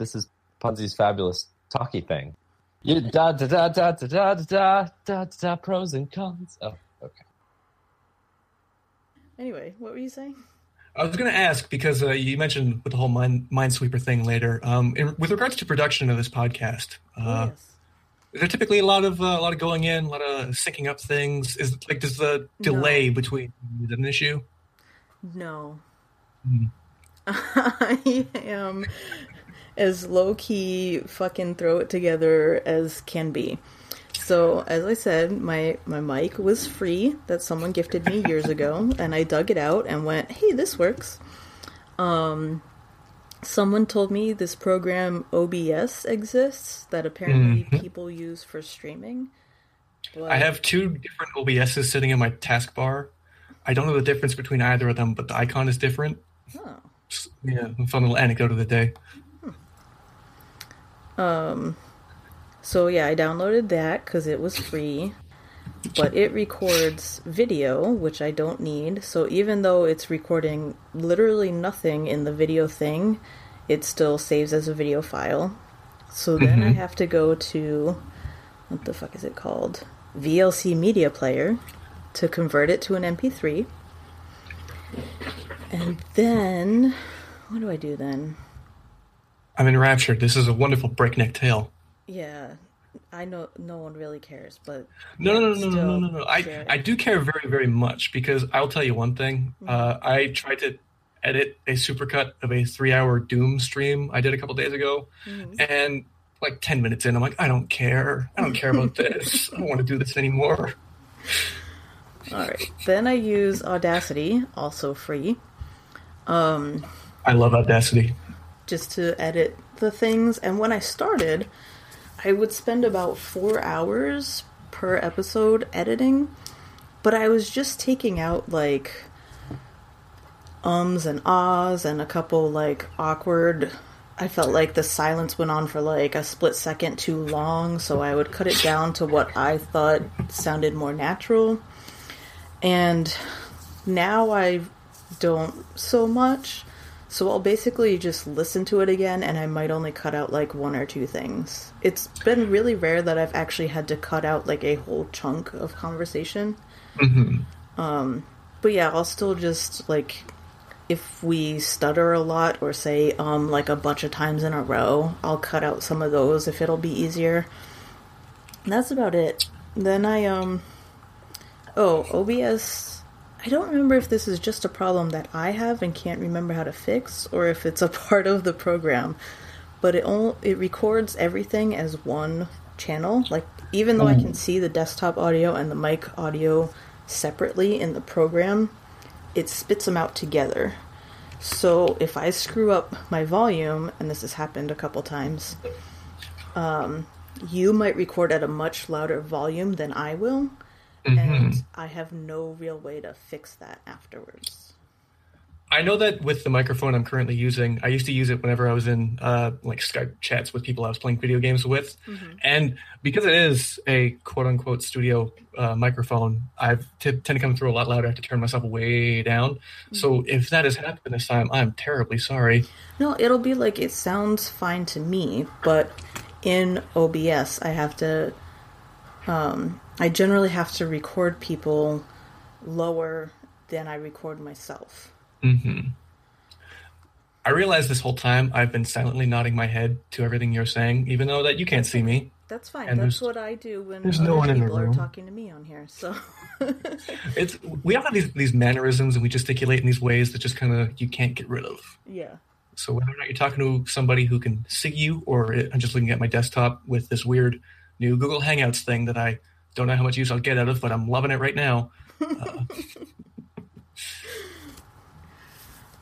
this is Punzi's fabulous talkie thing. You da da da da da da da da da pros and cons. Oh, okay. Anyway, what were you saying? I was going to ask because uh, you mentioned with the whole mind, Minesweeper thing later. Um, in, with regards to production of this podcast, uh, oh, yes. is there typically a lot of uh, a lot of going in, a lot of syncing up things? Is like does the delay No. between is it an issue? No. Hmm. I am as low key fucking throw it together as can be. So as I said, my my mic was free that someone gifted me years ago, and I dug it out and went, "Hey, this works." Um, someone told me this program OBS exists that apparently Mhm. people use for streaming. But I have two different OBSs sitting in my taskbar. I don't know the difference between either of them, but the icon is different. Oh. Yeah, fun little anecdote of the day. Um, so yeah, I downloaded that because it was free, but it records video, which I don't need. So even though it's recording literally nothing in the video thing, it still saves as a video file. So then I Mhm. have to go to what the fuck is it called? VLC Media Player to convert it to an MP3. And then what do I do then? I'm enraptured. This is a wonderful breakneck tale. Yeah, I know no one really cares, but No, no, no, no, no, no, no, no. I, very- I do care very, very much because I'll tell you one thing. Uh, I tried to edit a supercut of a three-hour Doom stream I did a couple days ago, and like ten minutes in, I'm like, I don't care. I don't care about this. I don't want to do this anymore. All right. Then I use Audacity, also free, um, I love Audacity. Just to edit the things. And when I started, I would spend about four hours per episode editing, but I was just taking out like ums and ahs and a couple like awkward. I felt like the silence went on for like a split second too long, so I would cut it down to what I thought sounded more natural. And now I don't so much. So I'll basically just listen to it again and I might only cut out like one or two things. It's been really rare that I've actually had to cut out like a whole chunk of conversation. Um but yeah, I'll still just like if we stutter a lot or say um like a bunch of times in a row, I'll cut out some of those if it'll be easier. And that's about it. Then I um Oh, OBS. I don't remember if this is just a problem that I have and can't remember how to fix, or if it's a part of the program. But it only, it records everything as one channel. Like even though I can see the desktop audio and the mic audio separately in the program, it spits them out together. So if I screw up my volume, and this has happened a couple times, um, you might record at a much louder volume than I will and I have no real way to fix that afterwards. I know that with the microphone I'm currently using, I used to use it whenever I was in uh, like Skype chats with people I was playing video games with, and because it is a quote unquote studio uh, microphone, I've tend to come through a lot louder. I have to turn myself way down. So if that has happened this time, I'm terribly sorry. No, it'll be like it sounds fine to me, but in OBS, I have to. Um, I generally have to record people lower than I record myself. hmm I realize this whole time I've been silently nodding my head to everything you're saying, even though that you can't see me. That's fine. And That's what I do when there's other no one in the people are room. talking to me on here. So It's we all have these these mannerisms and we gesticulate in these ways that just kind of you can't get rid of. yeah. So whether or not you're talking to somebody who can see you, or I'm just looking at my desktop with this weird new Google Hangouts thing that I don't know how much use I'll get out of, but I'm loving it right now.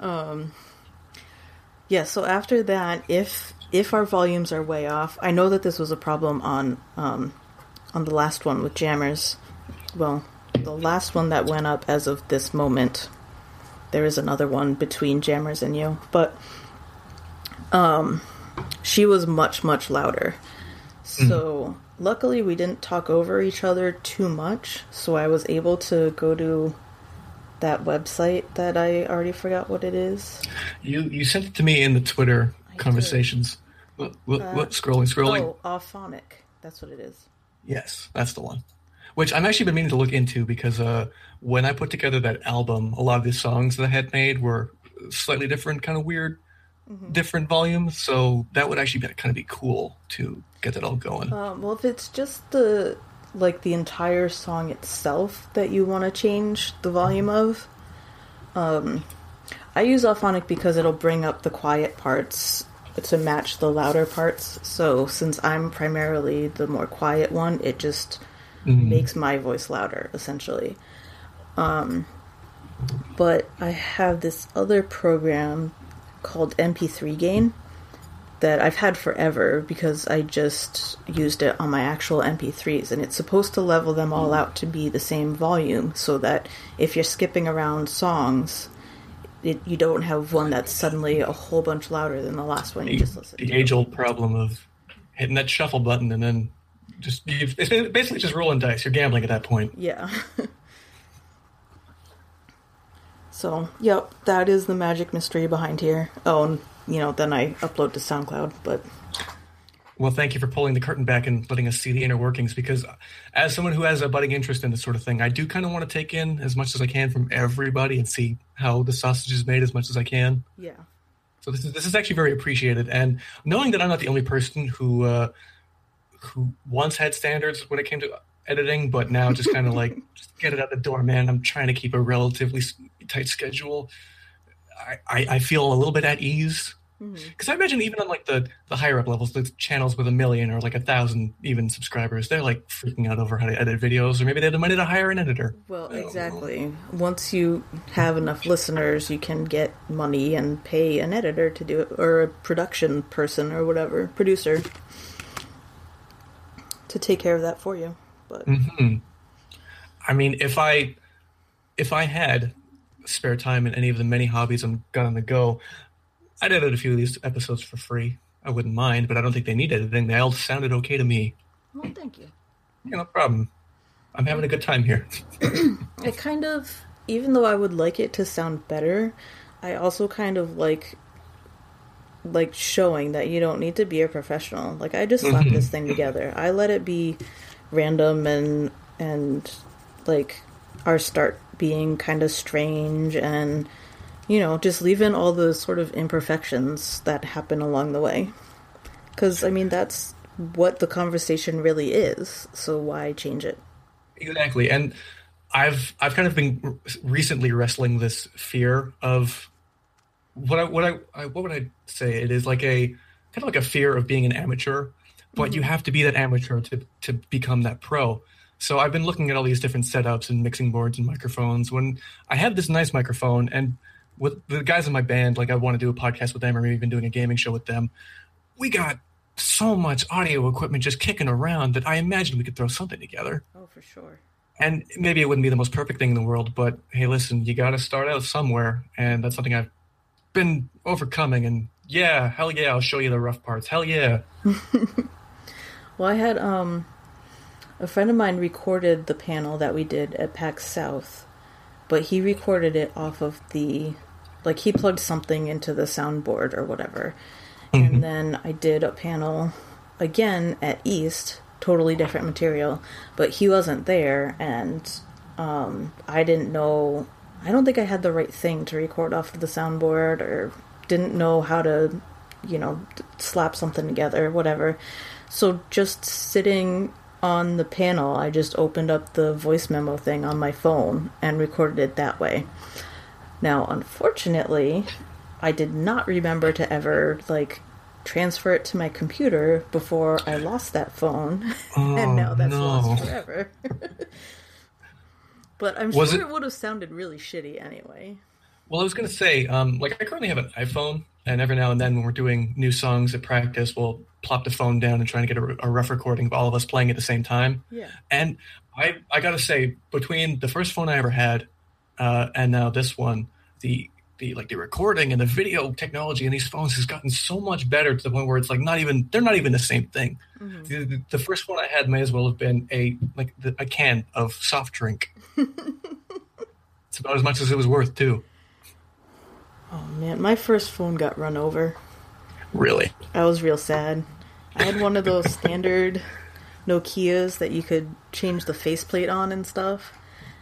Um, yeah, so after that, if if our volumes are way off, I know that this was a problem on um, on the last one with jammers. Well, the last one that went up as of this moment. There is another one between jammers and you, but um, she was much much louder. So luckily we didn't talk over each other too much, so I was able to go to that website that I already forgot what it is. You you sent it to me in the Twitter I conversations. What, what, uh? Scrolling, scrolling. Oh, Auphonic. That's what it is. Yes, that's the one. Which I'm actually been meaning to look into because uh, when I put together that album, a lot of the songs that I had made were slightly different, kind of weird, mm-hmm. different volumes. So that would actually be, kind of be cool to get that all going. Um, well, if it's just the like the entire song itself that you want to change the volume of, um, I use Auphonic because it'll bring up the quiet parts to match the louder parts. So since I'm primarily the more quiet one, it just mm-hmm. makes my voice louder essentially. Um, but I have this other program called MP3 Gain that I've had forever because I just used it on my actual MP3s and it's supposed to level them all out to be the same volume so that if you're skipping around songs it, you don't have one that's suddenly a whole bunch louder than the last one you the, just listened the to. The age old problem of hitting that shuffle button and then just it's basically just rolling dice. You're gambling at that point. Yeah. so, yep, that is the magic mystery behind here. Oh, and you know, then I upload to SoundCloud, but well, thank you for pulling the curtain back and letting us see the inner workings. Because as someone who has a budding interest in this sort of thing, I do kind of want to take in as much as I can from everybody and see how the sausage is made as much as I can. Yeah. So this is this is actually very appreciated, and knowing that I'm not the only person who uh, who once had standards when it came to editing, but now just kind of like just get it out the door, man. I'm trying to keep a relatively tight schedule. I, I, I feel a little bit at ease because mm-hmm. I imagine even on like the the higher up levels, the channels with a million or like a thousand even subscribers, they're like freaking out over how to edit videos, or maybe they have the money to hire an editor. Well, exactly. Once you have enough listeners, you can get money and pay an editor to do it, or a production person or whatever producer to take care of that for you. But mm-hmm. I mean, if I if I had spare time in any of the many hobbies I'm got on the go, I'd edit a few of these episodes for free. I wouldn't mind, but I don't think they need editing. They all sounded okay to me. Well, thank you. Yeah, no problem. I'm having a good time here. I kind of, even though I would like it to sound better, I also kind of like like showing that you don't need to be a professional. Like I just slapped mm-hmm. this thing together. I let it be random and and like our start being kind of strange and you know, just leave in all the sort of imperfections that happen along the way. Because, I mean, that's what the conversation really is. So why change it? Exactly. And I've I've kind of been recently wrestling this fear of what I what I, I what would I say? It is like a kind of like a fear of being an amateur, but mm-hmm. you have to be that amateur to to become that pro. So I've been looking at all these different setups and mixing boards and microphones. When I have this nice microphone, and with the guys in my band, like I want to do a podcast with them or maybe even doing a gaming show with them. We got so much audio equipment just kicking around that I imagine we could throw something together. Oh, for sure. And maybe it wouldn't be the most perfect thing in the world, but hey, listen, you got to start out somewhere, and that's something I've been overcoming. And yeah, hell yeah, I'll show you the rough parts. Hell yeah. well, I had um a friend of mine recorded the panel that we did at PAX South, but he recorded it off of the like he plugged something into the soundboard or whatever. Mm-hmm. And then I did a panel again at East, totally different material, but he wasn't there and um, I didn't know I don't think I had the right thing to record off of the soundboard or didn't know how to, you know, slap something together, whatever. So just sitting on the panel, I just opened up the voice memo thing on my phone and recorded it that way. Now, unfortunately, I did not remember to ever like transfer it to my computer before I lost that phone, oh, and now that's no. lost forever. but I'm was sure it... it would have sounded really shitty anyway. Well, I was going to say, um, like I currently have an iPhone, and every now and then when we're doing new songs at practice, we'll plop the phone down and trying to get a, a rough recording of all of us playing at the same time. Yeah. And I I got to say, between the first phone I ever had uh, and now this one, the the like the recording and the video technology in these phones has gotten so much better to the point where it's like not even they're not even the same thing. Mm-hmm. The, the, first one I had may as well have been a like the, a can of soft drink. it's about as much as it was worth too. Oh man, my first phone got run over. Really? I was real sad. I had one of those standard Nokias that you could change the faceplate on and stuff.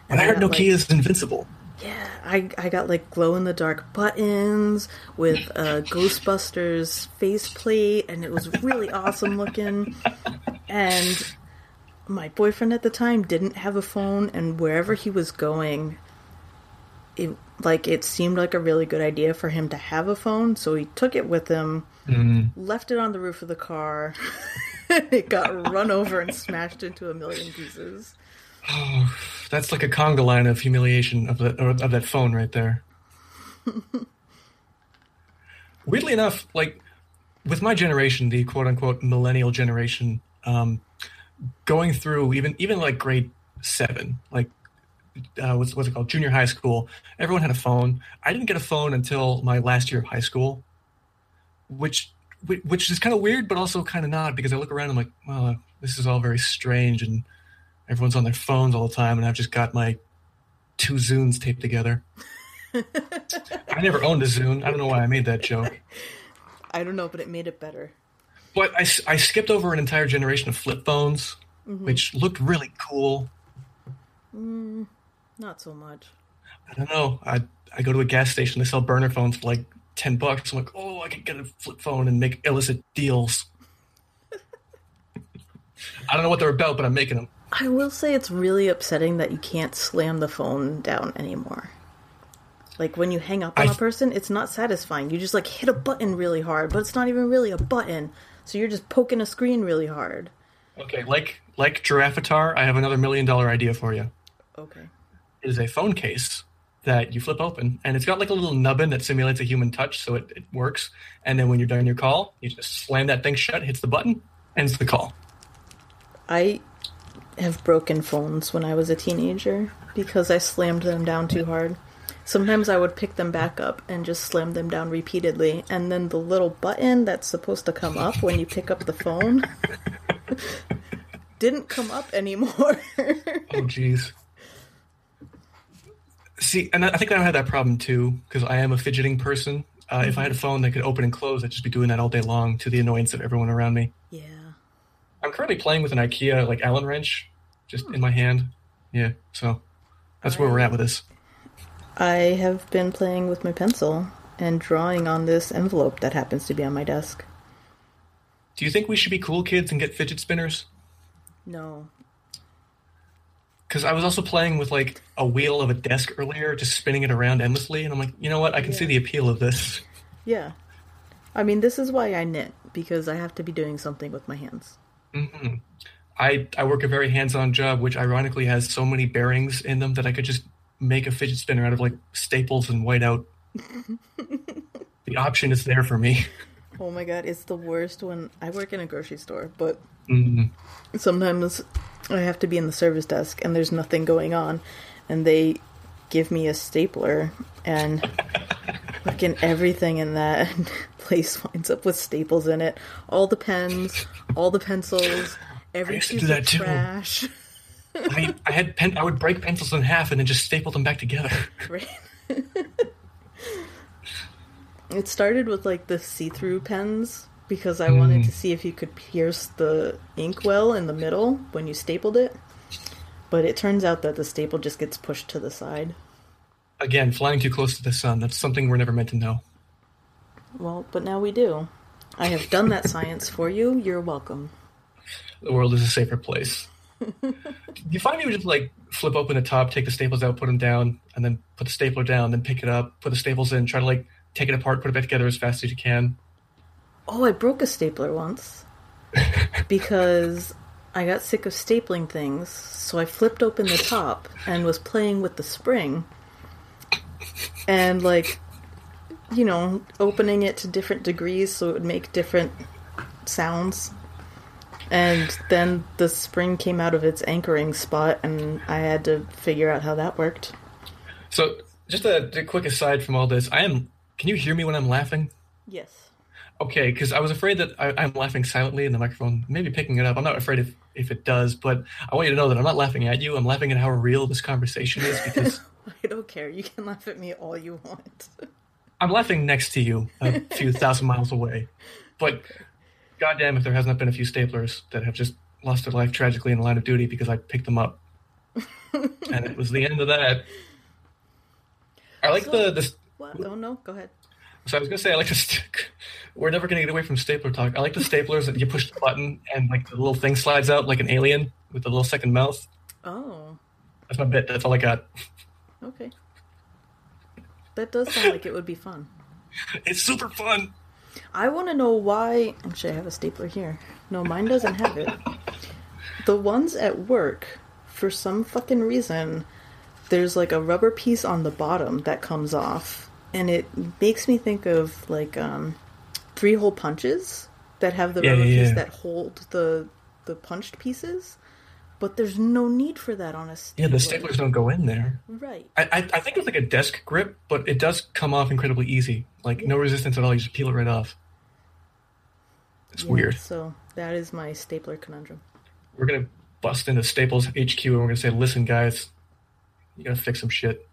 And I heard got, Nokia like- invincible. Yeah, I, I got like glow in the dark buttons with a Ghostbusters faceplate, and it was really awesome looking. And my boyfriend at the time didn't have a phone, and wherever he was going, it like it seemed like a really good idea for him to have a phone, so he took it with him, left it on the roof of the car. it got run over and smashed into a million pieces. Oh, That's like a conga line of humiliation of that of that phone right there. Weirdly enough, like with my generation, the quote unquote millennial generation, um, going through even even like grade seven, like uh, what's what's it called, junior high school, everyone had a phone. I didn't get a phone until my last year of high school, which which is kind of weird, but also kind of not because I look around, and I'm like, well, uh, this is all very strange, and everyone's on their phones all the time, and I've just got my two Zunes taped together. I never owned a Zune. I don't know why I made that joke. I don't know, but it made it better. But i, I skipped over an entire generation of flip phones, mm-hmm. which looked really cool. Mm. Not so much. I don't know. I I go to a gas station. They sell burner phones for like ten bucks. I'm like, oh, I could get a flip phone and make illicit deals. I don't know what they're about, but I'm making them. I will say it's really upsetting that you can't slam the phone down anymore. Like when you hang up on I- a person, it's not satisfying. You just like hit a button really hard, but it's not even really a button. So you're just poking a screen really hard. Okay, like like Giraffatar, I have another million dollar idea for you. Okay. It is a phone case that you flip open, and it's got like a little nubbin that simulates a human touch, so it, it works. And then when you're done your call, you just slam that thing shut, hits the button, ends the call. I have broken phones when I was a teenager because I slammed them down too hard. Sometimes I would pick them back up and just slam them down repeatedly, and then the little button that's supposed to come up when you pick up the phone didn't come up anymore. Oh, jeez. See, and I think I had that problem too because I am a fidgeting person. Uh, If I had a phone that could open and close, I'd just be doing that all day long to the annoyance of everyone around me. yeah. I'm currently playing with an IKEA like Allen wrench, just in my hand. Yeah, so that's where we're at with this. I have been playing with my pencil and drawing on this envelope that happens to be on my desk. Do you think we should be cool kids and get fidget spinners? No. Because I was also playing with like a wheel of a desk earlier, just spinning it around endlessly, and I'm like, you know what? I can see the appeal of this. Yeah. I mean, this is why I knit, because I have to be doing something with my hands. I I work a very hands-on job, which ironically has so many bearings in them that I could just make a fidget spinner out of like staples and whiteout. the option is there for me. Oh my god, it's the worst when I work in a grocery store, but Mhm. sometimes I have to be in the service desk and there's nothing going on, and they give me a stapler and fucking everything in that place winds up with staples in it. All the pens, all the pencils, every to do that too. trash. I I had pen. I would break pencils in half and then just staple them back together. Right. it started with like the see-through pens because I wanted to hmm. see if you could pierce the inkwell in the middle when you stapled it. But it turns out that the staple just gets pushed to the side. Again, flying too close to the sun. That's something we're never meant to know. Well, but now we do. I have done that science for you. You're welcome. The world is a safer place. you find me would just like flip open the top, take the staples out, put them down, and then put the stapler down, then pick it up, put the staples in, try to like take it apart, put it back together as fast as you can. Oh, I broke a stapler once because I got sick of stapling things, so I flipped open the top and was playing with the spring. And, like, you know, opening it to different degrees so it would make different sounds. And then the spring came out of its anchoring spot, and I had to figure out how that worked. So, just a, a quick aside from all this, I am. Can you hear me when I'm laughing? Yes. Okay, because I was afraid that I, I'm laughing silently and the microphone maybe picking it up. I'm not afraid if, if it does, but I want you to know that I'm not laughing at you. I'm laughing at how real this conversation is because I don't care. You can laugh at me all you want. I'm laughing next to you, a few thousand miles away. But goddamn, if there hasn't been a few staplers that have just lost their life tragically in the line of duty because I picked them up, and it was the end of that. I like So- the the. What? Oh no, go ahead. So I was gonna say I like to. St- we're never gonna get away from stapler talk. I like the staplers that you push the button and like the little thing slides out like an alien with the little second mouth. Oh, That's my bit. That's all I got. okay. That does sound like it would be fun. It's super fun. I want to know why. Actually, I have a stapler here. No, mine doesn't have it. The ones at work, for some fucking reason, there's like a rubber piece on the bottom that comes off, and it makes me think of like um, three hole punches that have the Yeah, rubber yeah, yeah. that hold the the punched pieces. But there's no need for that on a Yeah, the staplers don't go in there. Right. I, I, I think it's like a desk grip, but it does come off incredibly easy. Like no resistance at all. You just peel it right off. It's weird. So that is my stapler conundrum. We're gonna bust into Staples HQ and we're gonna say, "Listen, guys, you gotta fix some shit."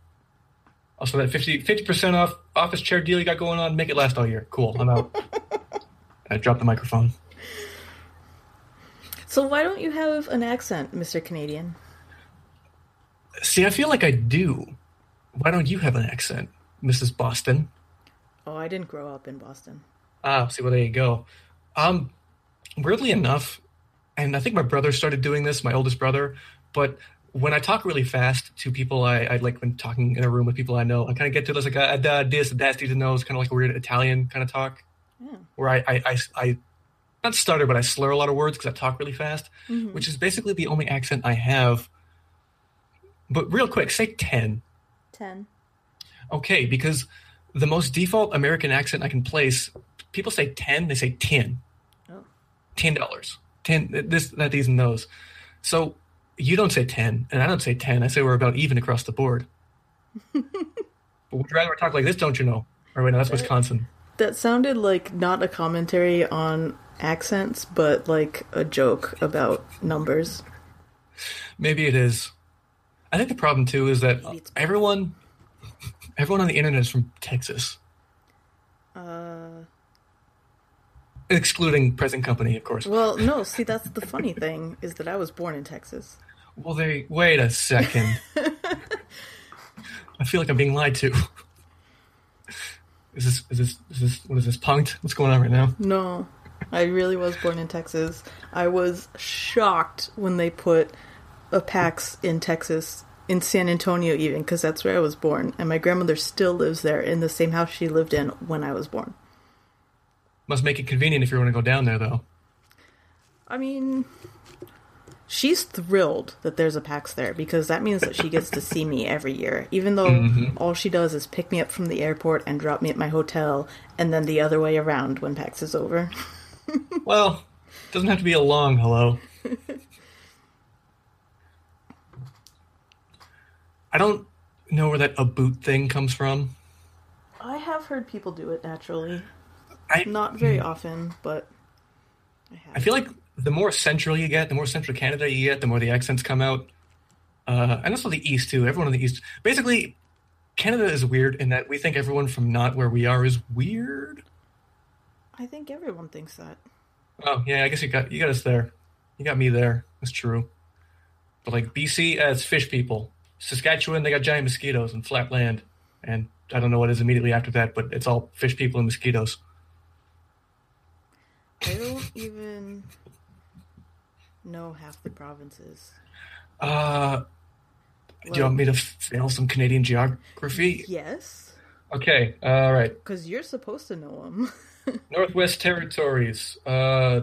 Also, that 50 percent off office chair deal you got going on, make it last all year. Cool. I'm out. I dropped the microphone. So why don't you have an accent, Mr. Canadian? See, I feel like I do. Why don't you have an accent, Mrs. Boston? Oh, I didn't grow up in Boston. Ah, see, well, there you go. Um, weirdly enough, and I think my brother started doing this, my oldest brother, but when I talk really fast to people, I, I like when talking in a room with people I know, I kind of get to this like uh, da, this, das, these, and those, kind of like a weird Italian kind of talk, Yeah. where I, I, I, I not stutter, but I slur a lot of words because I talk really fast, Mhm. which is basically the only accent I have. But real quick, say 10. Ten. Okay, because the most default American accent I can place, people say 10, they say 10. Oh. ten dollars, ten this that these and those. So you don't say ten, and I don't say ten. I say we're about even across the board. but would you rather talk like this? Don't you know? Or wait, no, that's That- Wisconsin. That sounded like not a commentary on accents, but like a joke about numbers. Maybe it is. I think the problem too is that everyone, everyone on the internet is from Texas, Uh, excluding present company, of course. well, no. See, that's the funny thing is that I was born in Texas. Well, they wait a second. I feel like I'm being lied to. Is this is this is this what is this punked? What's going on right now? No, I really was born in Texas. I was shocked when they put a PAX in Texas, in San Antonio, even because that's where I was born, and my grandmother still lives there in the same house she lived in when I was born. Must make it convenient if you want to go down there, though. I mean, she's thrilled that there's a PAX there because that means that she gets to see me every year, even though mm-hmm. all she does is pick me up from the airport and drop me at my hotel, and then the other way around when PAX is over. Well, doesn't have to be a long hello. I don't know where that a boot thing comes from. I have heard people do it naturally. I Not very often, but I have. I feel like the more central you get, the more central Canada you get, the more the accents come out. Uh, and also the East too. Everyone in the East, basically, Canada is weird in that we think everyone from not where we are is weird. I think everyone thinks that. Oh yeah, I guess you got you got us there. You got me there. That's true. But like BC, uh, it's fish people. Saskatchewan, they got giant mosquitoes and flat land, and I don't know what is immediately after that, but it's all fish people and mosquitoes. I don't even know half the provinces. Uh, do you want me to fail some Canadian geography? Yes, Okay, all right. because you're supposed to know them. Northwest Territories, uh,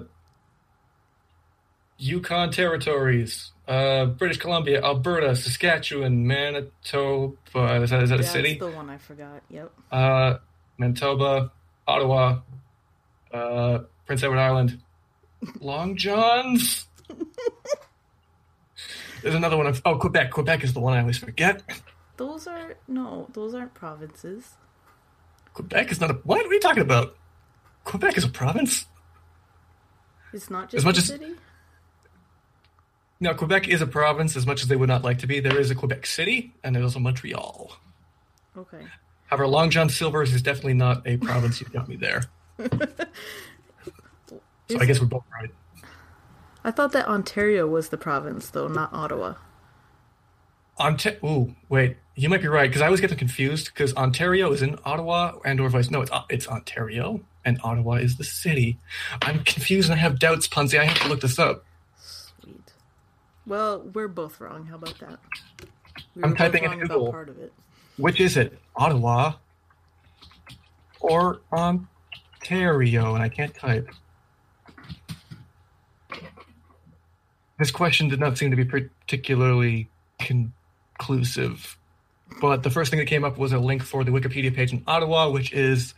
Yukon Territories, uh, British Columbia, Alberta, Saskatchewan, Manitoba. Is that, is that a That's city? the one I forgot. Yep. Uh, Manitoba, Ottawa, uh, Prince Edward Island, Long Johns. There's another one. Of, oh, Quebec. Quebec is the one I always forget. Those are no, those aren't provinces. Quebec is not a. What are you talking about? Quebec is a province. It's not just As much a as- city. No, Quebec is a province as much as they would not like to be. There is a Quebec City, and there's also Montreal. Okay. However, Long John Silver's is definitely not a province. You've got me there. so Is I guess it- we're both right. I thought that Ontario was the province, though, not Ottawa. Ontario. Ooh, wait. You might be right because I always get them confused because Ontario is in Ottawa and or vice. No, it's uh, it's Ontario and Ottawa is the city. I'm confused and I have doubts, Punzi. I have to look this up. Sweet. Well, we're both wrong. How about that? We I'm typing in Google. part of it. Which is it? Ottawa or Ontario? And I can't type. This question did not seem to be particularly conclusive. But the first thing that came up was a link for the Wikipedia page in Ottawa, which is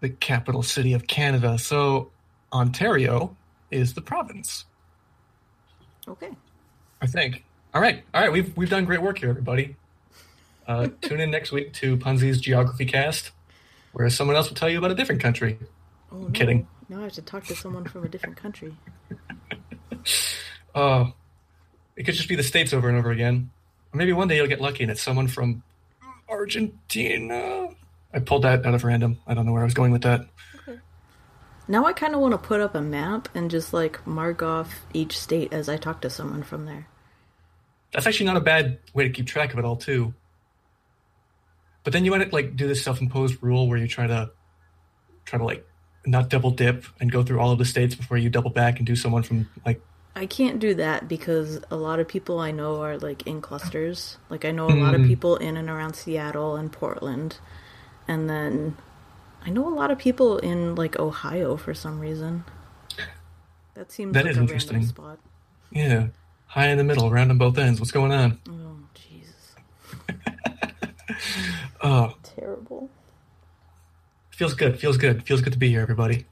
the capital city of Canada. So Ontario is the province, Okay. I think. All right, all right, we've we've done great work here, everybody. Uh, tune in next week to Punzi's Geography Cast, where someone else will tell you about a different country. Oh, no. kidding. Now I have to talk to someone from a different country. Oh, it could just be the states over and over again. Maybe one day you'll get lucky and it's someone from Argentina. I pulled that out of random. I don't know where I was going with that. Okay. Now I kind of want to put up a map and just like mark off each state as I talk to someone from there. That's actually not a bad way to keep track of it all, too. But then you want to like do this self-imposed rule where you try to try to like not double dip and go through all of the states before you double back and do someone from like I can't do that because a lot of people I know are like in clusters. Like I know a lot of mm. people in and around Seattle and Portland. And then I know a lot of people in like Ohio for some reason. That seems That like is a interesting. spot. yeah, high in the middle, round on both ends. What's going on? Oh, Jesus. Oh, Terrible. feels good. Feels good. Feels good to be here, everybody.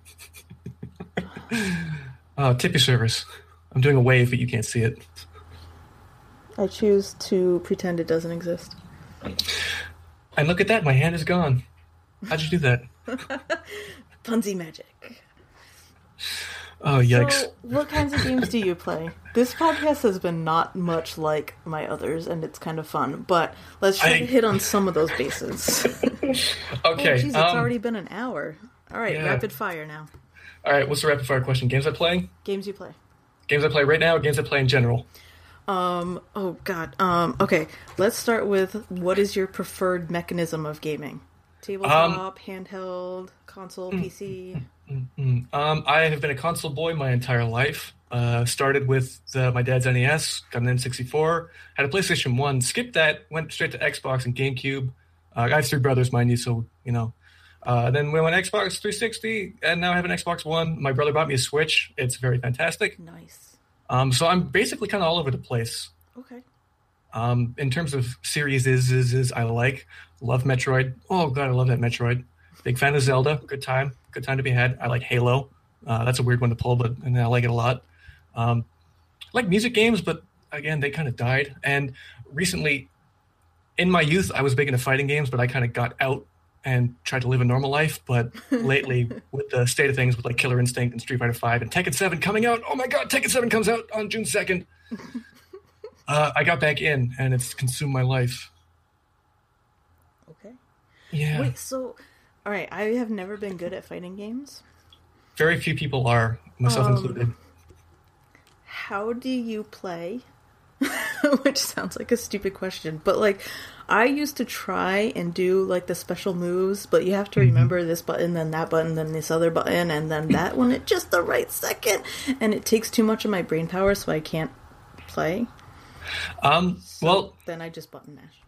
oh, tip your service. I'm doing a wave, but you can't see it. I choose to pretend it doesn't exist. And look at that, my hand is gone. How'd you do that? Punzi magic. Oh, yikes. So, what kinds of games do you play? This podcast has been not much like my others, and it's kind of fun. But let's try I- to hit on some of those bases. okay. Oh, jeez, it's um, already been an hour. All right, yeah. rapid fire now. All right, what's the rapid fire question? Games I play? Games you play. Games I play right now, games I play in general. Um. Oh God. Um. Okay. Let's start with what is your preferred mechanism of gaming? Tabletop, handheld, console, PC. Um, I have been a console boy my entire life. Uh, started with the, my dad's NES, got an N64, had a PlayStation 1, skipped that, went straight to Xbox and GameCube. Uh, I have three brothers, mind you, so, you know. Uh, then we went Xbox 360, and now I have an Xbox One. My brother bought me a Switch. It's very fantastic. Nice. Um, so I'm basically kind of all over the place. Okay. Um, in terms of series is, is is I like love Metroid. Oh god, I love that Metroid. Big fan of Zelda. Good time. Good time to be had. I like Halo. Uh, that's a weird one to pull, but and I like it a lot. Um, I like music games, but again, they kind of died. And recently, in my youth, I was big into fighting games, but I kind of got out and tried to live a normal life. But lately, with the state of things, with like Killer Instinct and Street Fighter Five and Tekken Seven coming out, oh my god, Tekken Seven comes out on June second. Uh, I got back in, and it's consumed my life. Okay. Yeah, Wait. So, all right. I have never been good at fighting games. very few people are, myself Um, included. How do you play? Which sounds like a stupid question, but like I used to try and do like the special moves, but you have to mm-hmm. remember this button, then that button, then this other button, and then that one at just the right second, and it takes too much of my brain power, so I can't play. Um, well, Then I just button mash.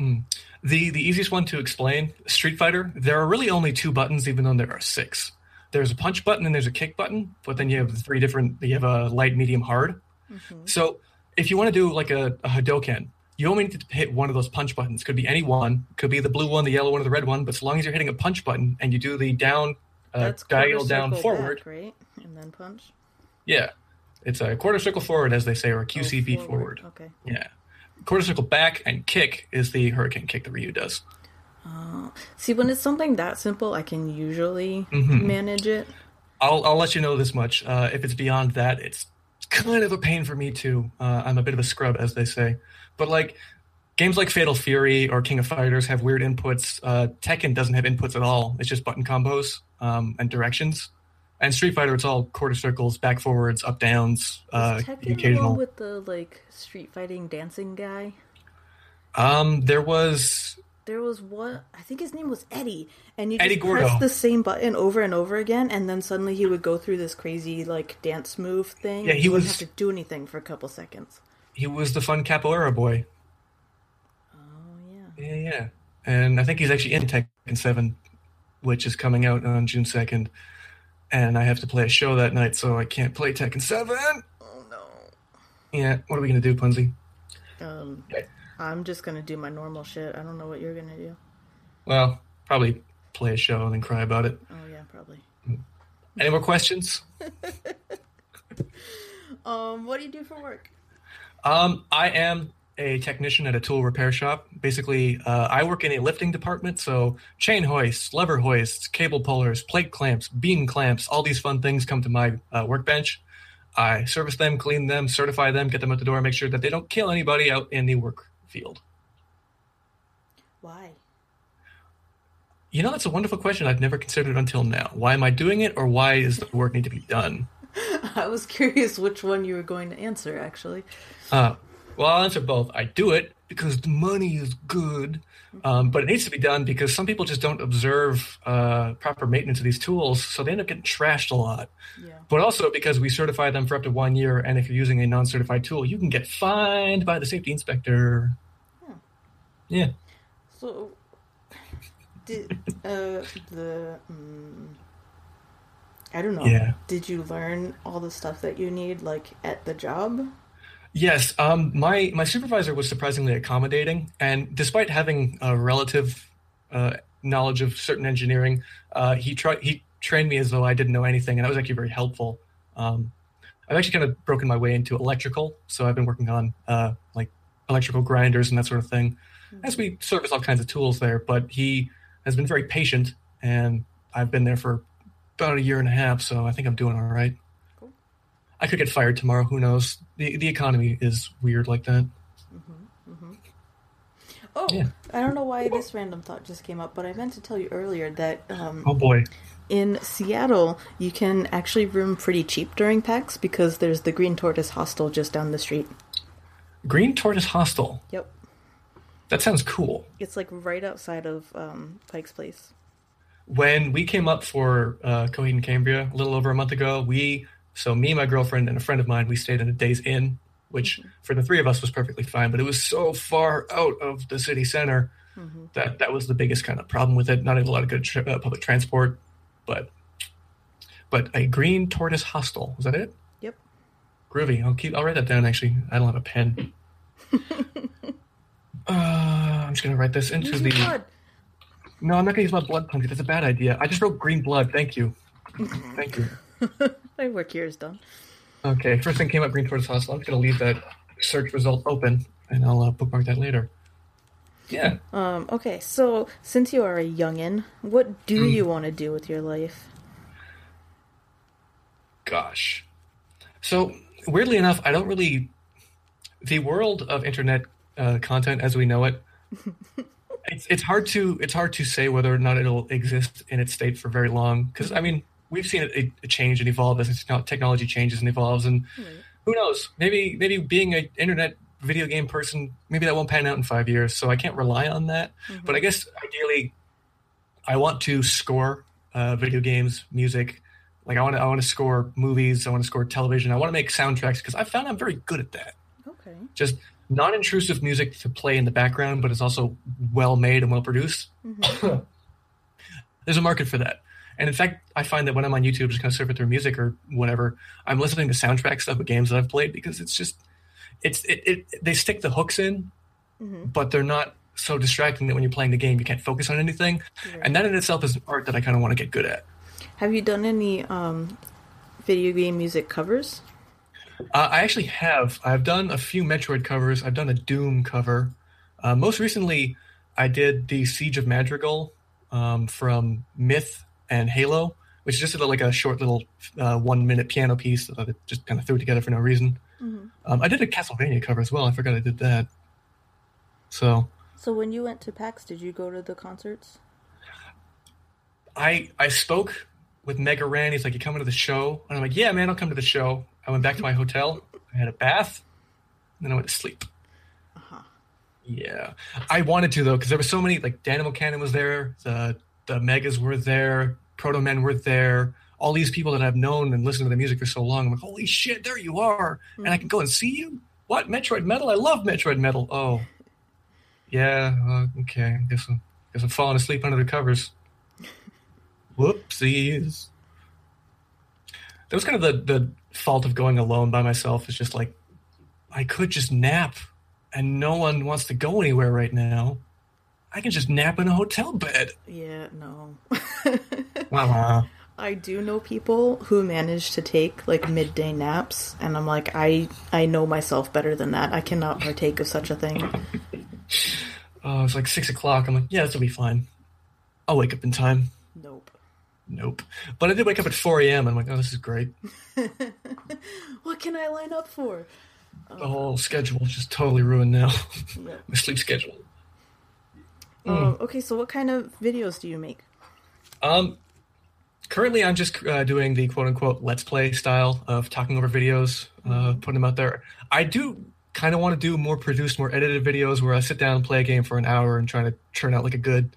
Mm. the the easiest one to explain, Street Fighter. There are really only two buttons, even though there are six. There's a punch button and there's a kick button, but then you have the three different. You have a light, medium, hard. Mm-hmm. So if you want to do like a, a Hadoken, you only need to hit one of those punch buttons. Could be any one. Could be the blue one, the yellow one, or the red one. But as long as you're hitting a punch button and you do the down, uh, diagonal down circle forward, back, right? And then punch. yeah, it's a quarter circle forward, as they say, or a Oh, QCF forward. Okay. Yeah. Quarter circle back and kick is the hurricane kick that Ryu does. Uh, See, when it's something that simple, I can usually Mm-hmm. manage it. I'll, I'll let you know this much. Uh, if it's beyond that, it's kind of a pain for me too. Uh, I'm a bit of a scrub, as they say. But like, games like Fatal Fury or King of Fighters have weird inputs. Uh, Tekken doesn't have inputs at all. It's just button combos um, and directions. And Street Fighter, it's all quarter circles, back forwards, up downs, uh, Is Tekken the occasional. one with the like street fighting dancing guy? Um, there was There was one. I think his name was Eddie, and you Eddie just press the same button over and over again, and then suddenly he would go through this crazy like dance move thing. Yeah, he was- have to do anything for a couple seconds. He was the fun capoeira boy. Oh yeah. Yeah, yeah. And I think he's actually in Tekken 7, which is coming out on June 2nd. And I have to play a show that night, so I can't play Tekken 7. Oh no. Yeah, what are we going to do, Punzi? Um, Okay. I'm just gonna do my normal shit. I don't know what you're gonna do. Well, probably play a show and then cry about it. Oh yeah, probably. Any more questions? Um, what do you do for work? Um, I am a technician at a tool repair shop. Basically, uh, I work in a lifting department, so chain hoists, lever hoists, cable pullers, plate clamps, beam clamps, all these fun things come to my uh, workbench. I service them, clean them, certify them, get them out the door, make sure that they don't kill anybody out in the work field. Why? You know, that's a wonderful question I've never considered until now. Why am I doing it, or why does the work need to be done? I was curious which one you were going to answer. Actually, Uh, well, I'll answer both. I do it because the money is good, um, but it needs to be done because some people just don't observe uh, proper maintenance of these tools, so they end up getting trashed a lot. yeah. But also because we certify them for up to one year, and if you're using a non-certified tool, you can get fined by the safety inspector. Yeah. So, did uh the mm, I don't know. Yeah. Did you learn all the stuff that you need like at the job? Yes, um, my my supervisor was surprisingly accommodating, and despite having a relative uh, knowledge of certain engineering, uh, he tried he trained me as though I didn't know anything, and that was actually very helpful. Um, I've actually kind of broken my way into electrical, so I've been working on uh, like electrical grinders and that sort of thing, as we service all kinds of tools there. But he has been very patient, and I've been there for about a year and a half, so I think I'm doing all right. Cool. I could get fired tomorrow. Who knows? The The economy is weird like that. Oh, Yeah. I don't know why this random thought just came up, but I meant to tell you earlier that um, Oh boy. in Seattle you can actually room pretty cheap during PAX because there's the Green Tortoise Hostel just down the street. Green Tortoise Hostel. Yep, That sounds cool. it's like right outside of um, Pike's Place. When we came up for uh, Coheed and Cambria a little over a month ago, we so me, my girlfriend, and a friend of mine, we stayed in a Days Inn, which for the three of us was perfectly fine. But it was so far out of the city center that that was the biggest kind of problem with it. Not a lot of good tra- uh, public transport, but but a Green Tortoise Hostel was that it? Yep. Groovy. I'll keep. I'll write that down. Actually, I don't have a pen. uh, I'm just gonna write this into Use the. blood. No, I'm not gonna use my blood pumpkin. That's a bad idea. I just wrote green blood. Thank you. Thank you. My work here is done. Okay, first thing came up, Green Tortoise Hostel. I'm just gonna leave that search result open, and I'll uh, bookmark that later. Yeah. Um, okay, so since you are a youngin, what do Hmm. you want to do with your life? Gosh. So weirdly enough, I don't really. The world of internet uh, content as we know it, it's it's hard to it's hard to say whether or not it'll exist in its state for very long. Because I mean, we've seen it, it change and evolve as technology changes and evolves, and hmm. who knows? Maybe maybe being an internet video game person, maybe that won't pan out in five years. So I can't rely on that. Mm-hmm. But I guess ideally, I want to score uh, video games, music. Like I want to, I want to score movies. I want to score television. I want to make soundtracks because I found I'm very good at that. Okay. Just non-intrusive music to play in the background, but it's also well made and well produced. Mm-hmm. There's a market for that. And in fact, I find that when I'm on YouTube, just kind of surfing through music or whatever, I'm listening to soundtracks of games that I've played because it's just, it's it, it they stick the hooks in, but they're not so distracting that when you're playing the game, you can't focus on anything. And that in itself is an art that I kind of want to get good at. Have you done any um, video game music covers? Uh, I actually have. I've done a few Metroid covers. I've done a Doom cover. Uh, most recently, I did the Siege of Madrigal um, from Myth and Halo, which is just like a short little uh, one minute piano piece that I just kind of threw together for no reason. Um, I did a Castlevania cover as well. I forgot I did that. So So when you went to PAX, did you go to the concerts? I I spoke with Mega Ran. He's like, "You coming to the show?" And I'm like, "Yeah, man, I'll come to the show." I went back to my hotel. I had a bath, and then I went to sleep. Uh-huh. Yeah, I wanted to though because there were so many. Like Daniel Cannon was there. The the Megas were there. Protomen were there. All these people that I've known and listened to the music for so long. I'm like, holy shit, there you are, and I can go and see you. What Metroid Metal? I love Metroid Metal. Oh, yeah. Uh, okay. I guess I'm guess I'm falling asleep under the covers. Whoopsies. That was kind of the the fault of going alone by myself. Is just like I could just nap, and no one wants to go anywhere right now. I can just nap in a hotel bed. Yeah, no. Wow. I do know people who manage to take like midday naps, and I'm like, I I know myself better than that. I cannot partake of such a thing. Oh, it's like six o'clock. I'm like, yeah, this will be fine. I'll wake up in time. Nope. Nope. But I did wake up at 4 a.m. I'm like, oh, this is great. What can I line up for? The whole schedule is just totally ruined now. Yeah. My sleep schedule. Um, okay, so what kind of videos do you make? Um, currently, I'm just uh, doing the quote unquote let's play style of talking over videos, uh, putting them out there. I do kind of want to do more produced, more edited videos where I sit down and play a game for an hour and try to churn out like a good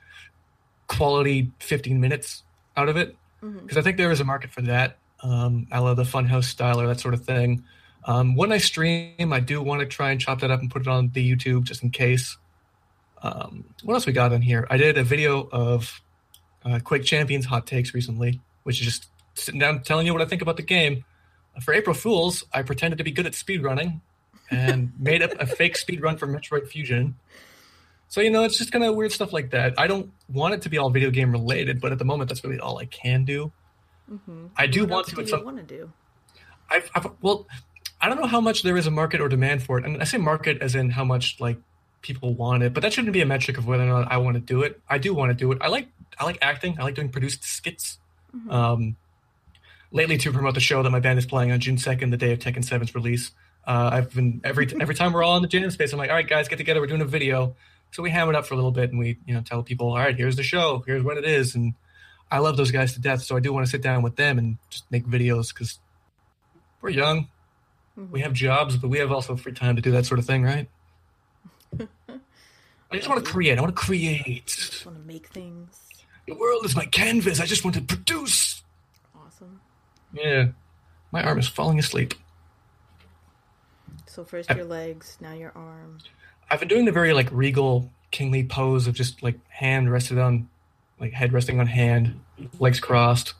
quality 15 minutes out of it. Because I think there is a market for that. Um, I love the funhouse style or that sort of thing. Um, when I stream, I do want to try and chop that up and put it on the YouTube just in case. Um, what else we got on here? I did a video of uh, Quake Champions hot takes recently, which is just sitting down telling you what I think about the game. For April Fools, I pretended to be good at speedrunning and made up a fake speedrun for Metroid Fusion. So, you know, it's just kind of weird stuff like that. I don't want it to be all video game related, but at the moment, that's really all I can do. I do What want to do you some want to do? I've, I've well, I don't know how much there is a market or demand for it, and I say market as in how much like people want it, but that shouldn't be a metric of whether or not I want to do it. I do want to do it. I like I like acting. I like doing produced skits. Um, lately, to promote the show that my band is playing on June second, the day of Tekken 7's release, uh, I've been every every time we're all in the jam space, I'm like, all right, guys, get together. We're doing a video. So we ham it up for a little bit, and we you know tell people, all right, here's the show. Here's what it is, and I love those guys to death. So I do want to sit down with them and just make videos because we're young. We have jobs, but we have also free time to do that sort of thing, right? I just want to create. I want to create. I Just want to make things The world is my canvas. I just want to produce. awesome. Yeah. My arm is falling asleep. So first your legs, now your arm. I've been doing the very like regal kingly pose of just like hand rested on like head resting on hand, legs crossed.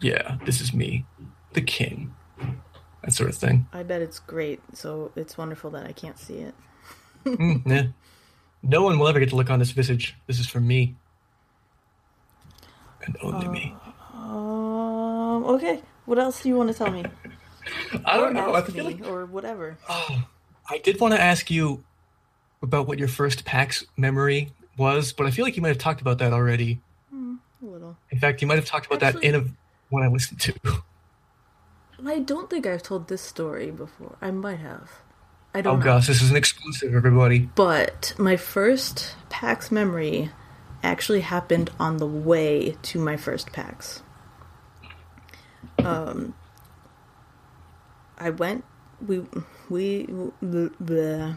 Yeah, this is me. The king. That sort of thing. I bet it's great. So it's wonderful that I can't see it. Mm. No one will ever get to look on this visage. This is for me. And only me. Um. Okay. What else do you want to tell me? I don't or know. I feel like or whatever. I did want to ask you about what your first PAX memory was, but I feel like you might have talked about that already. A little. In fact, you might have talked about that in a one I listened to. I don't think I've told this story before. I might have. I Oh don't know. gosh, this is an exclusive, everybody. But my first PAX memory actually happened on the way to my first PAX. Um, I went. We we bleh, bleh.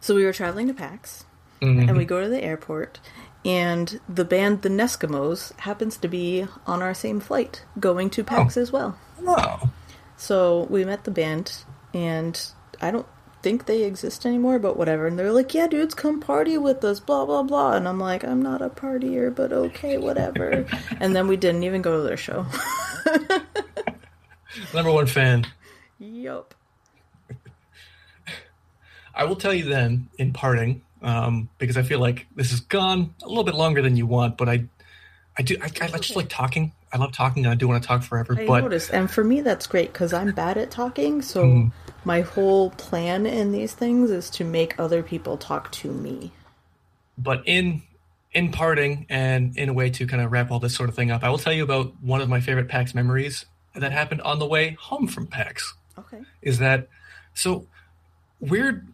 so we were traveling to PAX, and we go to the airport, and the band the Neskimos happens to be on our same flight going to PAX as well. Wow. So we met the band, and I don't think they exist anymore, but whatever. And they're like, "Yeah, dudes, come party with us," blah blah blah. And I'm like, "I'm not a partier, but okay, whatever." and then we didn't even go to their show. Number one fan. yup. I will tell you then, in parting, um, because I feel like this has gone a little bit longer than you want, but I, I do, I, I just like talking. I love talking, and I do want to talk forever. I but noticed, and for me, that's great because I'm bad at talking. So Mm-hmm. My whole plan in these things is to make other people talk to me. but in in parting and in a way to kind of wrap all this sort of thing up, I will tell you about one of my favorite PAX memories that happened on the way home from PAX. Okay. Is that so weird?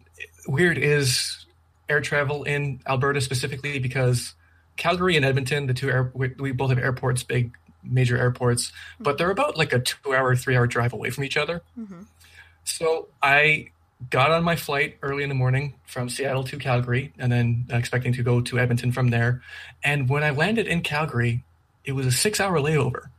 Weird is air travel in Alberta specifically because Calgary and Edmonton, the two air, we, we both have airports, big major airports, but they're about like a two-hour, three-hour drive away from each other. Mhm. So I got on my flight early in the morning from Seattle to Calgary, and then expecting to go to Edmonton from there. And when I landed in Calgary, it was a six-hour layover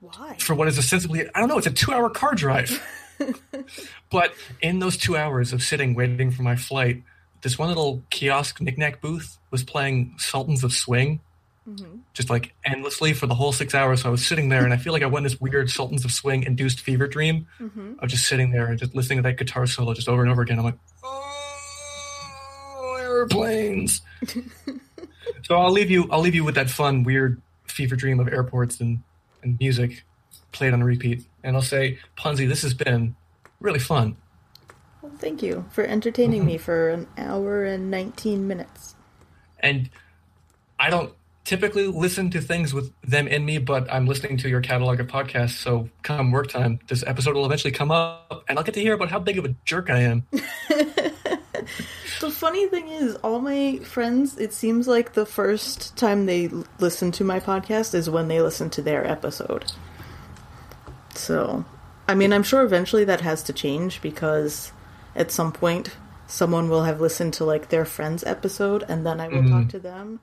Why? for what is ostensibly I don't know, it's a two hour car drive. but in those two hours of sitting waiting for my flight, this one little kiosk knickknack booth was playing Sultans of Swing. Mhm. Just like endlessly for the whole six hours. So I was sitting there and I feel like I went this weird Sultans of Swing induced fever dream Mhm. of just sitting there and just listening to that guitar solo just over and over again. I'm like, oh, airplanes. so I'll leave you. I'll leave you with that fun, weird fever dream of airports and and music played on repeat. And I'll say, Punzi, this has been really fun. Well, thank you for entertaining me for an hour and 19 minutes. And I don't typically listen to things with them in me, but I'm listening to your catalog of podcasts. So come work time, this episode will eventually come up, and I'll get to hear about how big of a jerk I am. The funny thing is, all my friends, it seems like the first time they listen to my podcast is when they listen to their episode. So, I mean, I'm sure eventually that has to change because at some point someone will have listened to like their friend's episode and then I will talk mm-hmm. to them.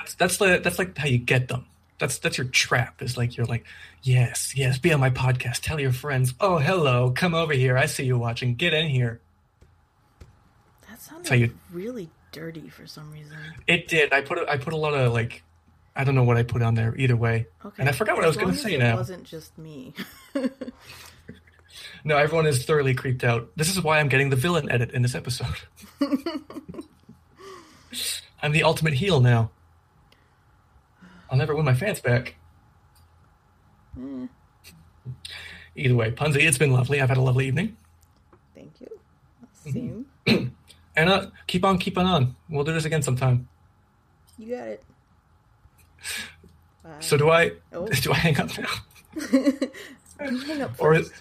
That's that's like that's like how you get them. That's that's your trap. Is like you're like, yes, yes, be on my podcast. Tell your friends. Oh, hello, come over here. I see you watching. Get in here. that sounded how you- really dirty for some reason. It did. I put a, I put a lot of like, I don't know what I put on there. Either way, Okay. and I forgot what I was going to as say it now. wasn't just me. No, everyone is thoroughly creeped out. This is why I'm getting the villain edit in this episode. I'm the ultimate heel now. I'll never win my fans back. Eh, Either way, Punzi, it's been lovely. I've had a lovely evening. thank you. Mm-hmm. Same. And uh, keep on keeping on. We'll do this again sometime. You got it. Bye. So do I? Oh. Do I hang up now? Hang up Or is,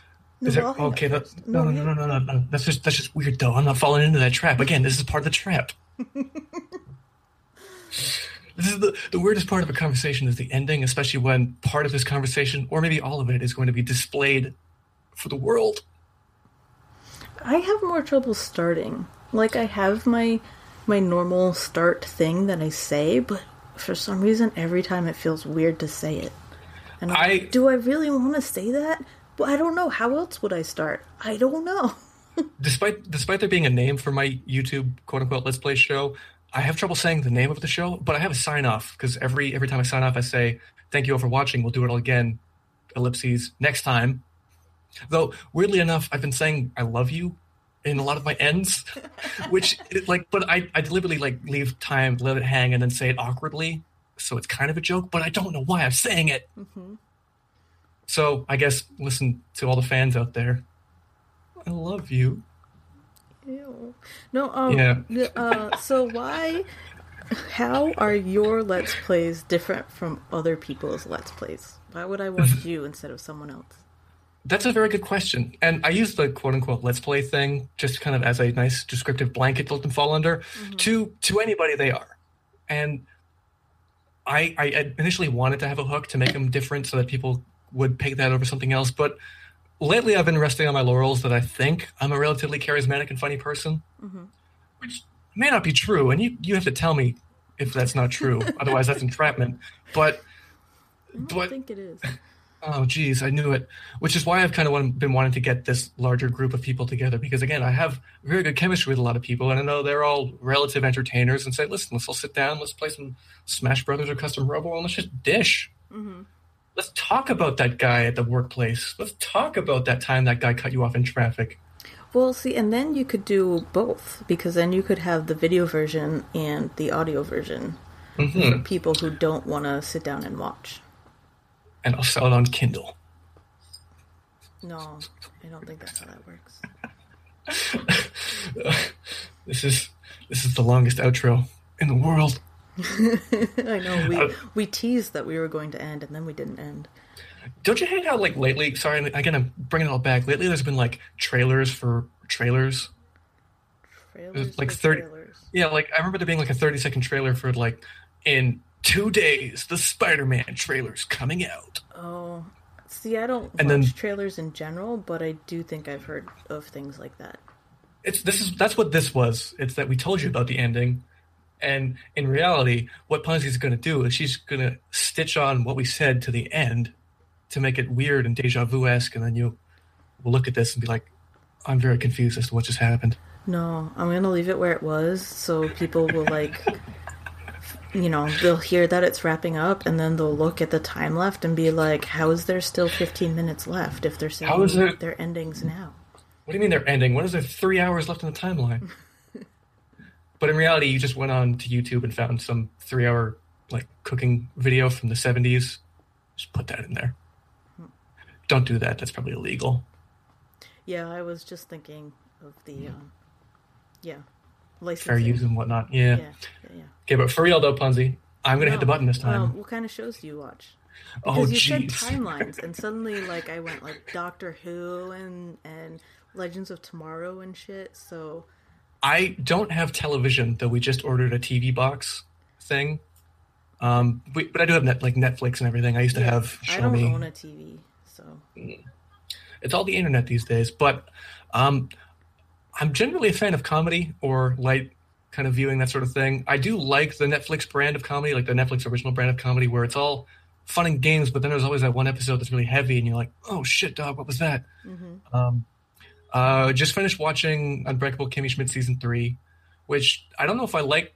No, is there? I'll Okay, that, no, no, no, no, no, no, no. That's just that's just weird though. I'm not falling into that trap again. This is part of the trap. this is the the weirdest part of a conversation is the ending, especially when part of this conversation, or maybe all of it, is going to be displayed for the world. I have more trouble starting. Like I have my my normal start thing that I say, but for some reason every time it feels weird to say it. And I'm I- like, do I really want to say that? Well, I don't know. How else would I start? I don't know. Despite despite there being a name for my YouTube quote unquote Let's Play show, I have trouble saying the name of the show. But I have a sign off because every every time I sign off, I say thank you all for watching. We'll do it all again. Ellipses next time. Though weirdly enough, I've been saying I love you in a lot of my ends, which like, but I I deliberately like leave time, let it hang, and then say it awkwardly. So it's kind of a joke, but I don't know why I'm saying it. Mm-hmm. So I guess listen to all the fans out there. I love you. Ew. No, um, Yeah. uh, so why, how are your Let's Plays different from other people's Let's Plays? Why would I watch you instead of someone else? That's a very good question. And I use the quote unquote let's play thing just kind of as a nice descriptive blanket to let them fall under to to anybody they are. And I I initially wanted to have a hook to make them different so that people would pick that over something else, but lately I've been resting on my laurels that I think I'm a relatively charismatic and funny person. Mm-hmm. Which may not be true, and you, you have to tell me if that's not true. Otherwise that's entrapment. But I But- think it is. Oh, geez, I knew it. Which is why I've kind of been wanting to get this larger group of people together because, again, I have very good chemistry with a lot of people, and I know they're all relative entertainers. And say, listen, let's all sit down, let's play some Smash Brothers or Custom Robo, and let's just dish. Mm-hmm. Let's talk about that guy at the workplace. Let's talk about that time that guy cut you off in traffic. Well, see, and then you could do both because then you could have the video version and the audio version hmm for people who don't want to sit down and watch. And I'll sell it on Kindle. No, I don't think that's how that works. This is this is the longest outro in the world. I know we Uh, we teased that we were going to end, and then we didn't end. Don't you hate how like lately? Sorry, again, I'm bringing it all back. Lately, there's been like trailers for trailers. Trailers like 30 trailers. Yeah, like I remember there being like a 30 second trailer for like in two days the Spider-Man trailer's coming out. Oh, see, I don't And watch then- trailers in general, but I do think I've heard of things like that. It's this is that's what this was. It's that we told you about the ending. And in reality, what Punzy's going to do is she's going to stitch on what we said to the end to make it weird and deja vu esque, and then you will look at this and be like, "I'm very confused as to what just happened." No, I'm gonna leave it where it was, so people will like, you know, they'll hear that it's wrapping up, and then they'll look at the time left and be like, "How is there still 15 minutes left if they're saying How is there- their endings now?" What do you mean they're ending? What is there three hours left in the timeline? But in reality, you just went on to YouTube and found some three-hour like cooking video from the '70s. Just put that in there. Don't do that. That's probably illegal. Yeah, I was just thinking of the, um, yeah, Fair licensing. use and whatnot. Yeah. Yeah, yeah, yeah. Okay, but for real though, Punzi, I'm gonna hit the button this time. Um, what kind of shows do you watch? oh, Because you said timelines, and suddenly, like, I went like Doctor Who and and Legends of Tomorrow and shit. So I don't have television though. We just ordered a TV box thing. Um, we, but I do have net, like Netflix and everything. I used to have I don't Me. own a TV, so it's all the internet these days. But um, I'm generally a fan of comedy or light kind of viewing that sort of thing. I do like the Netflix brand of comedy, like the Netflix original brand of comedy, where it's all fun and games, but then there's always that one episode that's really heavy, and you're like, "Oh shit, dog, what was that?" mhm. Um, uh, just finished watching Unbreakable Kimmy Schmidt season three, which I don't know if I like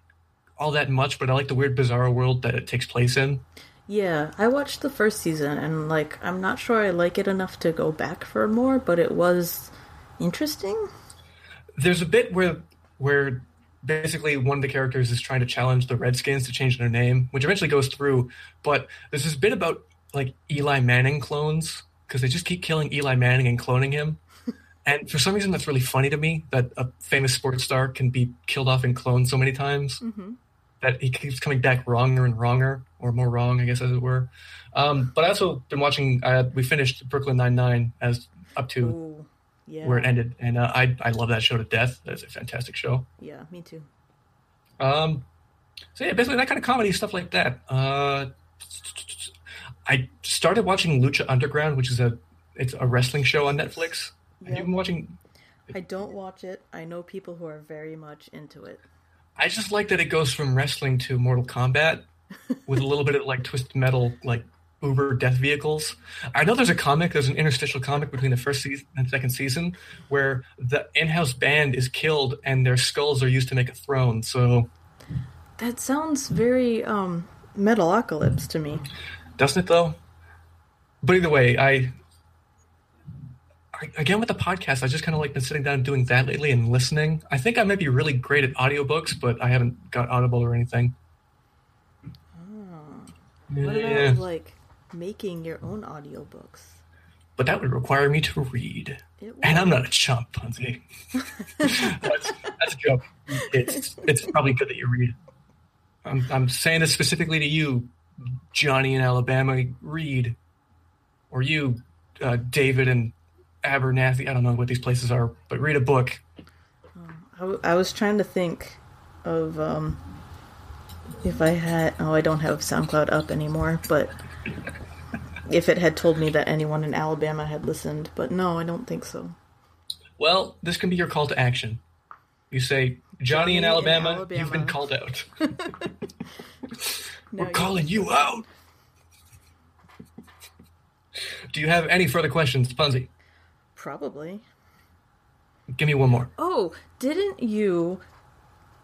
all that much, but I like the weird, bizarre world that it takes place in. yeah, I watched the first season, and like, I'm not sure I like it enough to go back for more, but it was interesting. there's a bit where where basically one of the characters is trying to challenge the Redskins to change their name, which eventually goes through. But there's this bit about like Eli Manning clones because they just keep killing Eli Manning and cloning him. And for some reason, that's really funny to me that a famous sports star can be killed off and cloned so many times Mm-hmm. that he keeps coming back wronger and wronger, or more wrong, I guess, as it were. Um, but I also been watching. Uh, we finished Brooklyn Nine Nine as up to Ooh, yeah, where it ended, and uh, I I love that show to death. That's a fantastic show. yeah, me too. Um, so yeah, basically that kind of comedy stuff like that. Uh, I started watching Lucha Underground, which is a it's a wrestling show on Netflix. Have you been watching? I don't watch it. I know people who are very much into it. I just like that it goes from wrestling to Mortal Kombat with a little bit of like twisted metal, like Uber death vehicles. I know there's a comic, there's an interstitial comic between the first season and second season where the in-house band is killed and their skulls are used to make a throne. So That sounds very um Metalocalypse to me. doesn't it though? But either way, I again with the podcast, I just kind of like been sitting down and doing that lately and listening. I think I might be really great at audiobooks, but I haven't got Audible or anything. What Yeah, about like making your own audiobooks? but that would require me to read, and I'm not a chump, Punzi. that's, that's a joke. It's it's probably good that you read. I'm I'm saying this specifically to you, Johnny in Alabama. Read, or you, uh, David and Abernathy. I don't know what these places are, but read a book. I was trying to think of um if I had oh I don't have SoundCloud up anymore, but if it had told me that anyone in Alabama had listened, but no, I don't think so. Well, this can be your call to action. You say, Johnny, in, Johnny in Alabama, Alabama. you've been called out. We're calling you out. Do you have any further questions, Punzi? Probably. Give me one more. Oh, didn't you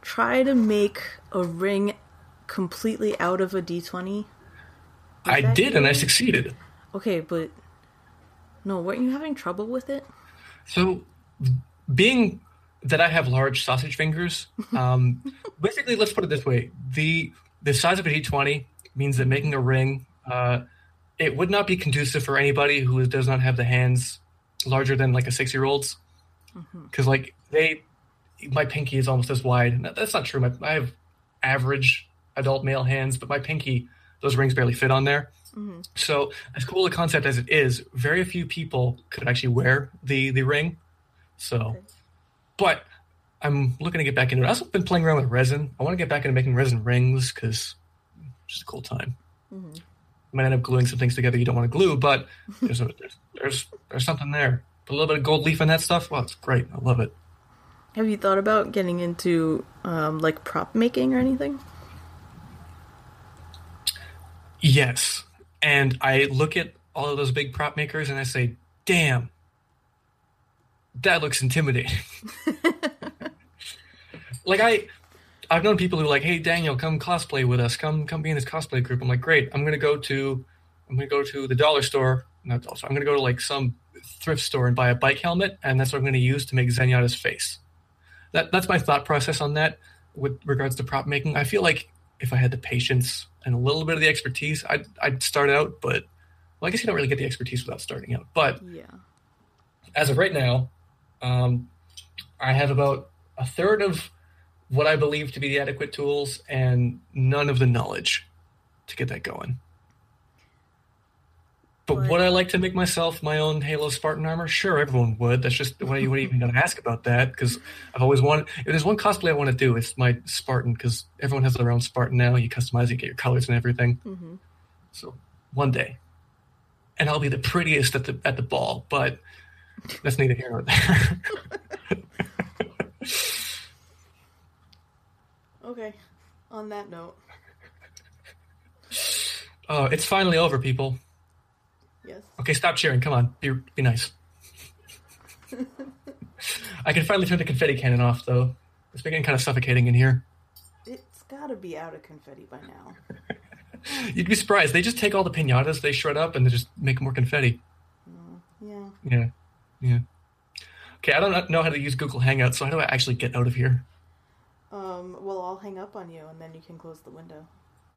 try to make a ring completely out of a d20? I did, and I succeeded. Okay, but no, weren't you having trouble with it? So, being that I have large sausage fingers, um, basically, let's put it this way: the the size of a d20 means that making a ring, uh, it would not be conducive for anybody who does not have the hands larger than like a six year old's, because like they, my pinky is almost as wide. That's not true. My, I have average adult male hands, but my pinky, those rings barely fit on there. So, as cool a concept as it is, very few people could actually wear the the ring. So, Okay. but I'm looking to get back into it. I've also been playing around with resin. I want to get back into making resin rings because it's just a cool time. Mm-hmm. Might end up gluing some things together you don't want to glue, but there's, a, there's there's there's something there. Put a little bit of gold leaf in that stuff. Well, it's great. I love it. Have you thought about getting into um, like prop making or anything? Yes, and I look at all of those big prop makers and I say, "Damn, that looks intimidating." like I, I've known people who are like, "Hey, Daniel, come cosplay with us. Come, come be in this cosplay group." I'm like, "Great. I'm gonna go to, I'm gonna go to the dollar store. Not dollar store. I'm gonna go to like some thrift store and buy a bike helmet, and that's what I'm gonna use to make Zenyatta's face." That that's my thought process on that with regards to prop making. I feel like if I had the patience and a little bit of the expertise, I'd I'd start out. But well, I guess you don't really get the expertise without starting out. But Yeah. as of right now, um, I have about a third of what I believe to be the adequate tools and none of the knowledge to get that going. But But- would I like to make myself my own Halo Spartan armor? Sure, everyone would. That's just what are you, what you even going to ask about that? Because I've always wanted. If there's one cosplay I want to do, it's my Spartan. Because everyone has their own Spartan now. You customize it, get your colors and everything. hmm So one day, and I'll be the prettiest at the at the ball. But that's neither here nor there. Okay. On that note, oh, it's finally over, people. yes. Okay, stop cheering. Come on, be be nice. I can finally turn the confetti cannon off, though. It's been getting kind of suffocating in here. It's gotta be out of confetti by now. You'd be surprised. They just take all the pinatas, they shred up, and they just make more confetti. Mm, yeah. Yeah, yeah. Okay, I don't know how to use Google Hangouts, so how do I actually get out of here? Um, well, I'll hang up on you and then you can close the window.